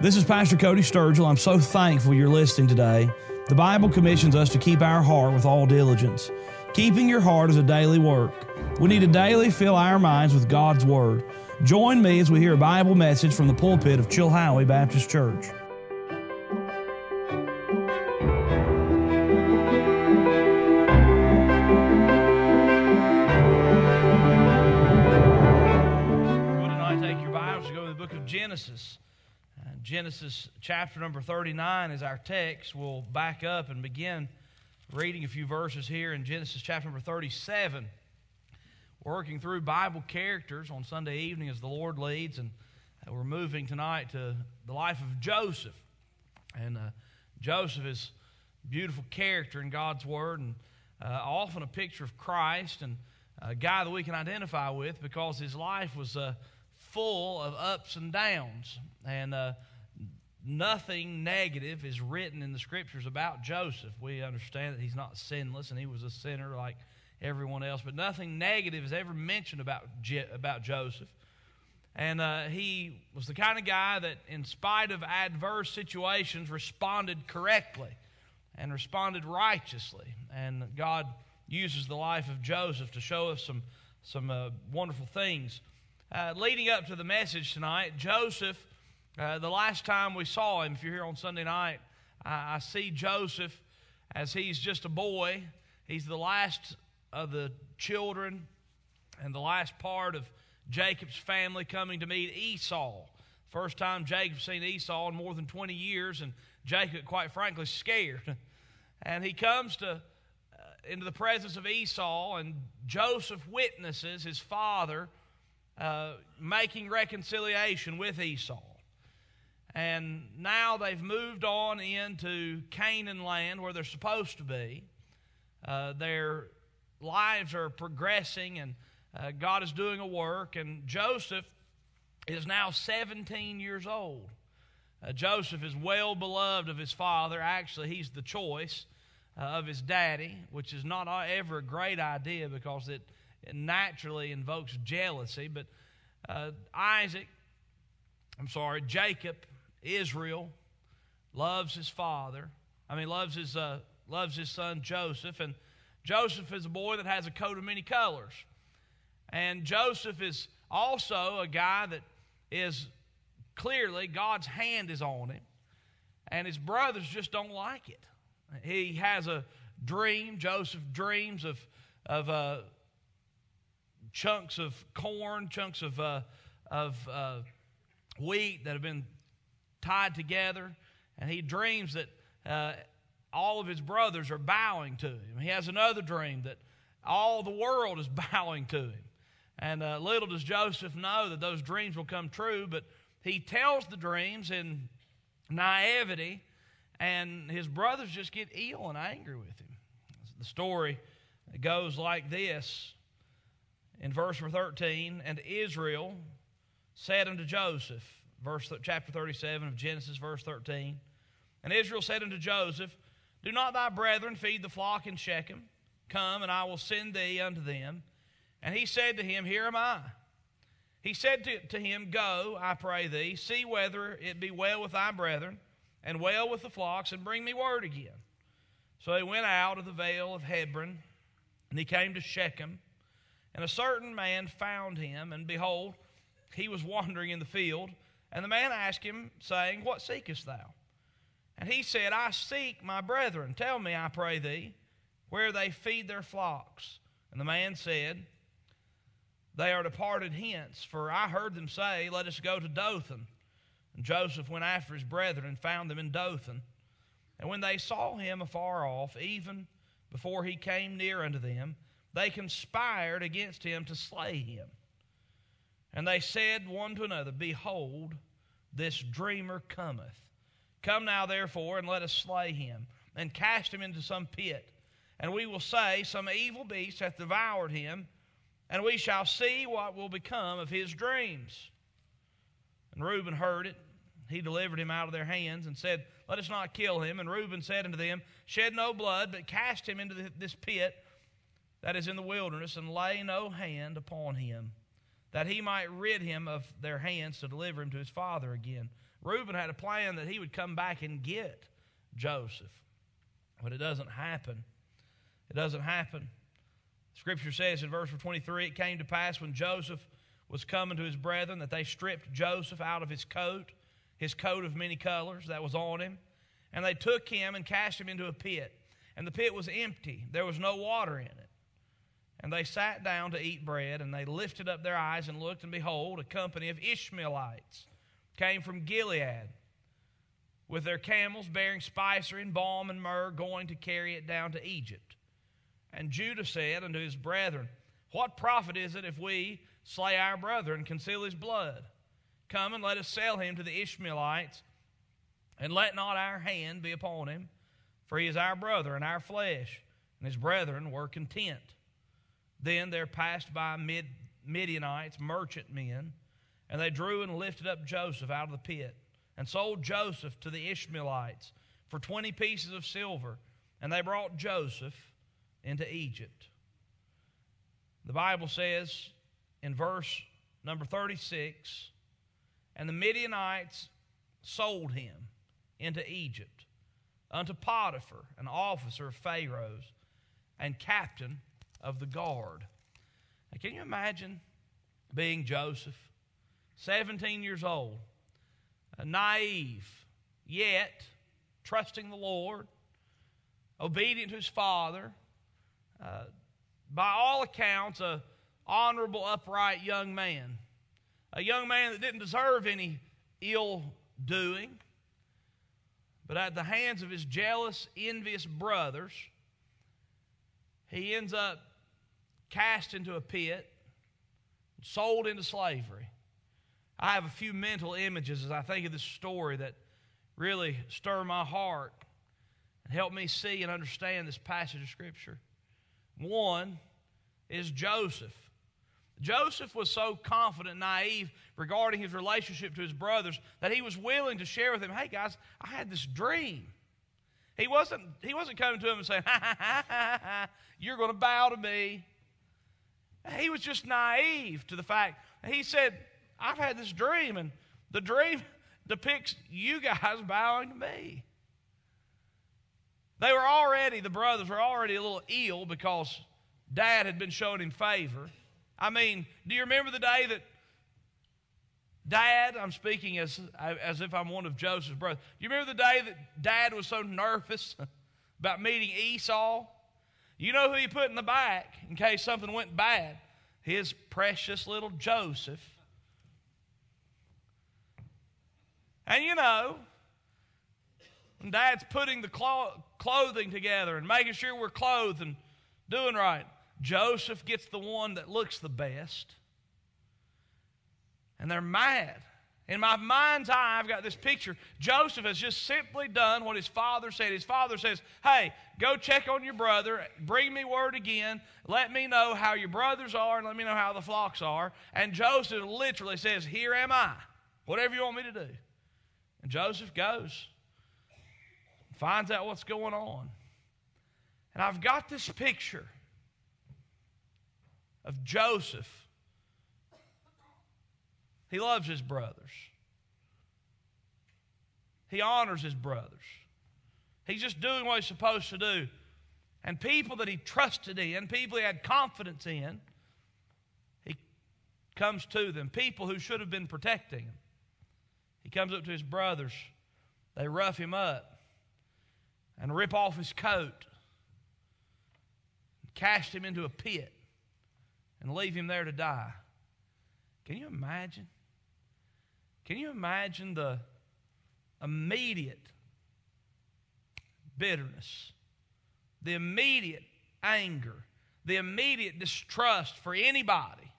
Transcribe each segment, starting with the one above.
This is Pastor Cody Sturgill. I'm so thankful you're listening today. The Bible commissions us to keep our heart with all diligence. Keeping your heart is a daily work. We need to daily fill our minds with God's Word. Join me as we hear a Bible message from the pulpit of Chilhowie Baptist Church. Genesis. Uh, Genesis chapter number 39 is our text. We'll back up and begin reading a few verses here in Genesis chapter number 37. Working through Bible characters on Sunday evening as the Lord leads, and uh, we're moving tonight to the life of Joseph. And uh, Joseph is a beautiful character in God's Word, and uh, often a picture of Christ, and a guy that we can identify with because his life was uh, full of ups and downs. And uh, nothing negative is written in the scriptures about Joseph. We understand that he's not sinless and he was a sinner like everyone else, but nothing negative is ever mentioned about, about Joseph. And uh, he was the kind of guy that, in spite of adverse situations, responded correctly and responded righteously. And God uses the life of Joseph to show us some, some uh, wonderful things. Uh, leading up to the message tonight, Joseph, uh, the last time we saw him, if you're here on Sunday night, I, I see Joseph as he's just a boy. He's the last of the children and the last part of Jacob's family coming to meet Esau. First time Jacob's seen Esau in more than 20 years, and Jacob, quite frankly, scared. And he comes to uh, into the presence of Esau, and Joseph witnesses his father uh, making reconciliation with Esau. And now they've moved on into Canaan land where they're supposed to be. Uh, their lives are progressing, and uh, God is doing a work. And Joseph is now 17 years old. Uh, Joseph is well beloved of his father. Actually, he's the choice uh, of his daddy, which is not ever a great idea because it, it naturally invokes jealousy. But uh, Isaac, I'm sorry, Jacob, Israel, loves his father. I mean, loves his, uh, loves his son Joseph. And Joseph is a boy that has a coat of many colors. And Joseph is also a guy that is clearly God's hand is on him. And his brothers just don't like it. He has a dream. Joseph dreams of, of uh, chunks of corn, chunks of, uh, of uh, wheat that have been tied together. And he dreams that uh, all of his brothers are bowing to him. He has another dream that all the world is bowing to him. And uh, little does Joseph know that those dreams will come true, but he tells the dreams in naivety, and his brothers just get ill and angry with him. The story goes like this in verse 13 And Israel said unto Joseph, verse chapter 37 of Genesis, verse 13. And Israel said unto Joseph, Do not thy brethren feed the flock in Shechem? Come, and I will send thee unto them. And he said to him, Here am I. He said to, to him, Go, I pray thee, see whether it be well with thy brethren, and well with the flocks, and bring me word again. So he went out of the vale of Hebron, and he came to Shechem. And a certain man found him, and behold, he was wandering in the field. And the man asked him, saying, What seekest thou? And he said, I seek my brethren. Tell me, I pray thee, where they feed their flocks. And the man said, They are departed hence, for I heard them say, Let us go to Dothan. And Joseph went after his brethren and found them in Dothan. And when they saw him afar off, even before he came near unto them, they conspired against him to slay him. And they said one to another, Behold, this dreamer cometh. Come now, therefore, and let us slay him, and cast him into some pit. And we will say, Some evil beast hath devoured him, and we shall see what will become of his dreams. And Reuben heard it. He delivered him out of their hands and said, Let us not kill him. And Reuben said unto them, Shed no blood, but cast him into this pit that is in the wilderness, and lay no hand upon him. that he might rid him of their hands to deliver him to his father again. Reuben had a plan that he would come back and get Joseph. But it doesn't happen. It doesn't happen. Scripture says in verse 23 it came to pass when Joseph was coming to his brethren that they stripped Joseph out of his coat, his coat of many colors that was on him, and they took him and cast him into a pit. And the pit was empty, there was no water in it. And they sat down to eat bread, and they lifted up their eyes and looked, and behold, a company of Ishmaelites came from Gilead with their camels bearing spicery and balm and myrrh, going to carry it down to Egypt. And Judah said unto his brethren, What profit is it if we slay our brother and conceal his blood? Come and let us sell him to the Ishmaelites, and let not our hand be upon him, for he is our brother and our flesh. And his brethren were content. Then there passed by Mid- Midianites, merchant men, and they drew and lifted up Joseph out of the pit, and sold Joseph to the Ishmaelites for twenty pieces of silver. And they brought Joseph into Egypt. The Bible says in verse number 36 and the Midianites sold him into Egypt unto Potiphar, an officer of Pharaoh's and captain of the guard. Now, can you imagine being Joseph, 17 years old, naive, yet trusting the Lord, obedient to his father, uh, by all accounts, a honorable, upright young man, a young man that didn't deserve any ill doing, but at the hands of his jealous, envious brothers, he ends up cast into a pit, sold into slavery. I have a few mental images as I think of this story that really stir my heart and help me see and understand this passage of Scripture. One is Joseph. Joseph was so confident naive regarding his relationship to his brothers that he was willing to share with them, hey guys, I had this dream. He wasn't, he wasn't coming to them and saying, ha, ha, ha, ha, ha, you're going to bow to me. He was just naive to the fact. He said, I've had this dream, and the dream depicts you guys bowing to me. They were already, the brothers were already a little ill because dad had been showing him favor. I mean, do you remember the day that dad, I'm speaking as, as if I'm one of Joseph's brothers, do you remember the day that dad was so nervous about meeting Esau? You know who he put in the back in case something went bad? His precious little Joseph. And you know, Dad's putting the clo- clothing together and making sure we're clothed and doing right. Joseph gets the one that looks the best. And they're mad. In my mind's eye, I've got this picture. Joseph has just simply done what his father said. His father says, Hey, go check on your brother, bring me word again, let me know how your brothers are, and let me know how the flocks are. And Joseph literally says, Here am I, whatever you want me to do. And Joseph goes, finds out what's going on. And I've got this picture of Joseph. He loves his brothers. He honors his brothers. He's just doing what he's supposed to do. And people that he trusted in, people he had confidence in, he comes to them. People who should have been protecting him. He comes up to his brothers. They rough him up and rip off his coat, and cast him into a pit, and leave him there to die. Can you imagine? Can you imagine the immediate bitterness, the immediate anger, the immediate distrust for anybody,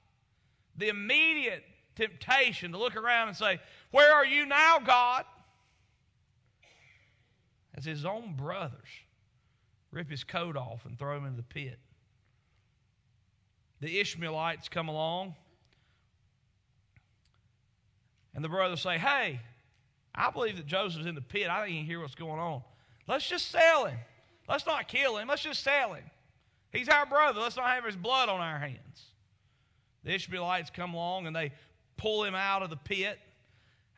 the immediate temptation to look around and say, Where are you now, God? As his own brothers rip his coat off and throw him into the pit. The Ishmaelites come along, and the brothers say, Hey, I believe that Joseph's in the pit. I can hear what's going on. Let's just sell him. Let's not kill him. Let's just sell him. He's our brother. Let's not have his blood on our hands. The Ishmaelites come along and they pull him out of the pit.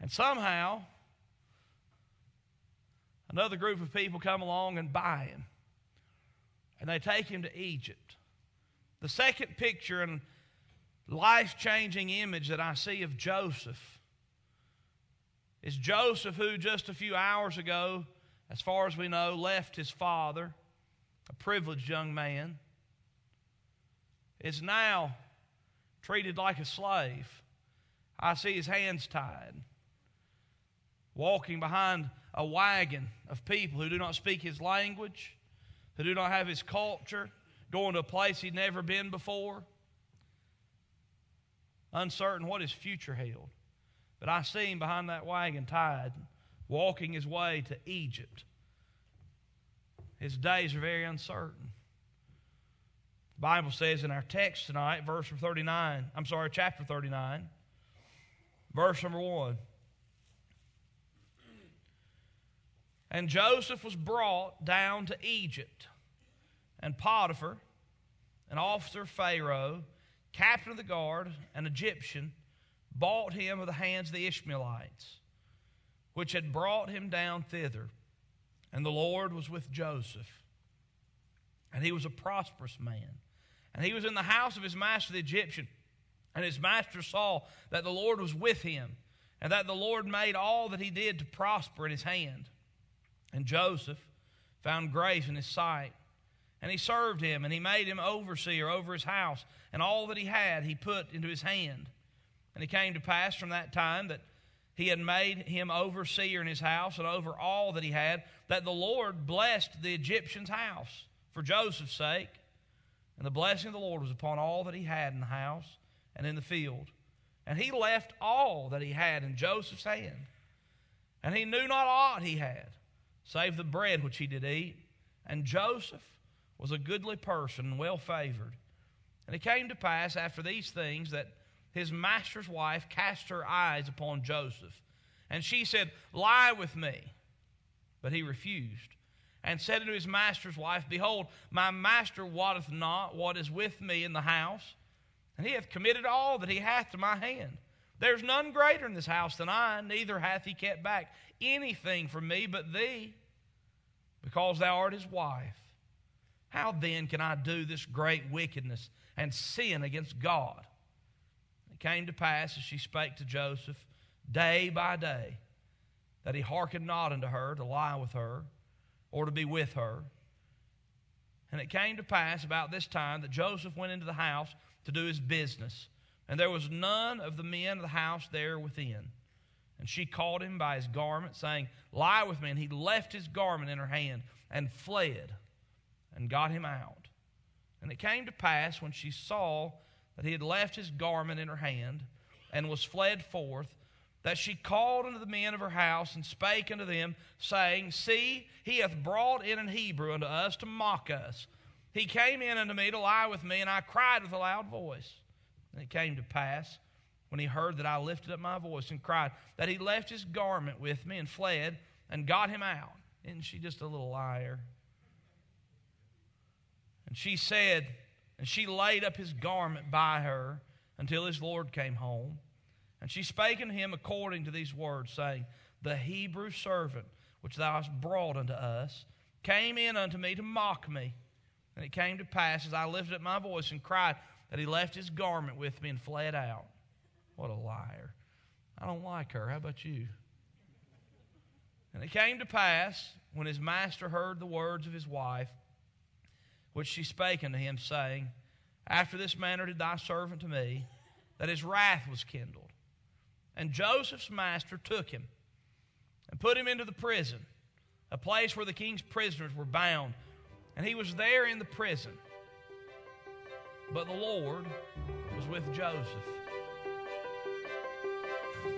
And somehow, another group of people come along and buy him. And they take him to Egypt. The second picture and life changing image that I see of Joseph is Joseph, who just a few hours ago, as far as we know, left his father, a privileged young man, is now treated like a slave. I see his hands tied, walking behind a wagon of people who do not speak his language, who do not have his culture, going to a place he'd never been before, uncertain what his future held. But I see him behind that wagon tied, walking his way to Egypt. His days are very uncertain. The Bible says in our text tonight, verse 39, I'm sorry, chapter 39, verse number 1. And Joseph was brought down to Egypt, and Potiphar, an officer of Pharaoh, captain of the guard, an Egyptian, bought him of the hands of the Ishmaelites, which had brought him down thither. And the Lord was with Joseph, and he was a prosperous man. And he was in the house of his master the Egyptian. And his master saw that the Lord was with him, and that the Lord made all that he did to prosper in his hand. And Joseph found grace in his sight. And he served him, and he made him overseer over his house, and all that he had he put into his hand. And it came to pass from that time that he had made him overseer in his house and over all that he had, that the Lord blessed the Egyptian's house for Joseph's sake. And the blessing of the Lord was upon all that he had in the house and in the field. And he left all that he had in Joseph's hand. And he knew not aught he had, save the bread which he did eat. And Joseph was a goodly person well favored. And it came to pass after these things that his master's wife cast her eyes upon Joseph. And she said, Lie with me. But he refused and said unto his master's wife, Behold, my master wotteth not what is with me in the house, and he hath committed all that he hath to my hand. There's none greater in this house than I, neither hath he kept back anything from me but thee, because thou art his wife. How then can I do this great wickedness and sin against God? It came to pass as she spake to Joseph day by day that he hearkened not unto her to lie with her or to be with her. And it came to pass about this time that Joseph went into the house to do his business, and there was none of the men of the house there within. And she caught him by his garment, saying, Lie with me. And he left his garment in her hand and fled and got him out. And it came to pass when she saw that he had left his garment in her hand and was fled forth, that she called unto the men of her house and spake unto them, saying, See, he hath brought in an Hebrew unto us to mock us. He came in unto me to lie with me, and I cried with a loud voice. And it came to pass, when he heard that I lifted up my voice and cried, that he left his garment with me and fled and got him out. Isn't she just a little liar? And she said, and she laid up his garment by her until his Lord came home. And she spake unto him according to these words, saying, The Hebrew servant which thou hast brought unto us came in unto me to mock me. And it came to pass, as I lifted up my voice and cried, that he left his garment with me and fled out. What a liar. I don't like her. How about you? And it came to pass, when his master heard the words of his wife, which she spake unto him, saying, After this manner did thy servant to me, that his wrath was kindled. And Joseph's master took him and put him into the prison, a place where the king's prisoners were bound. And he was there in the prison. But the Lord was with Joseph.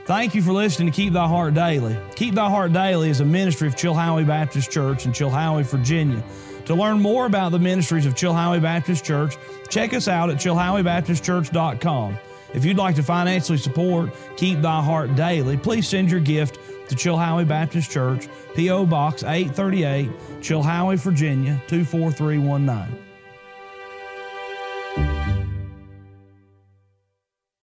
Thank you for listening to Keep Thy Heart Daily. Keep Thy Heart Daily is a ministry of Chilhowie Baptist Church in Chilhowie, Virginia. To learn more about the ministries of Chilhowie Baptist Church, check us out at chilhowiebaptistchurch.com. If you'd like to financially support Keep Thy Heart Daily, please send your gift to Chilhowie Baptist Church, P.O. Box 838, Chilhowie, Virginia 24319.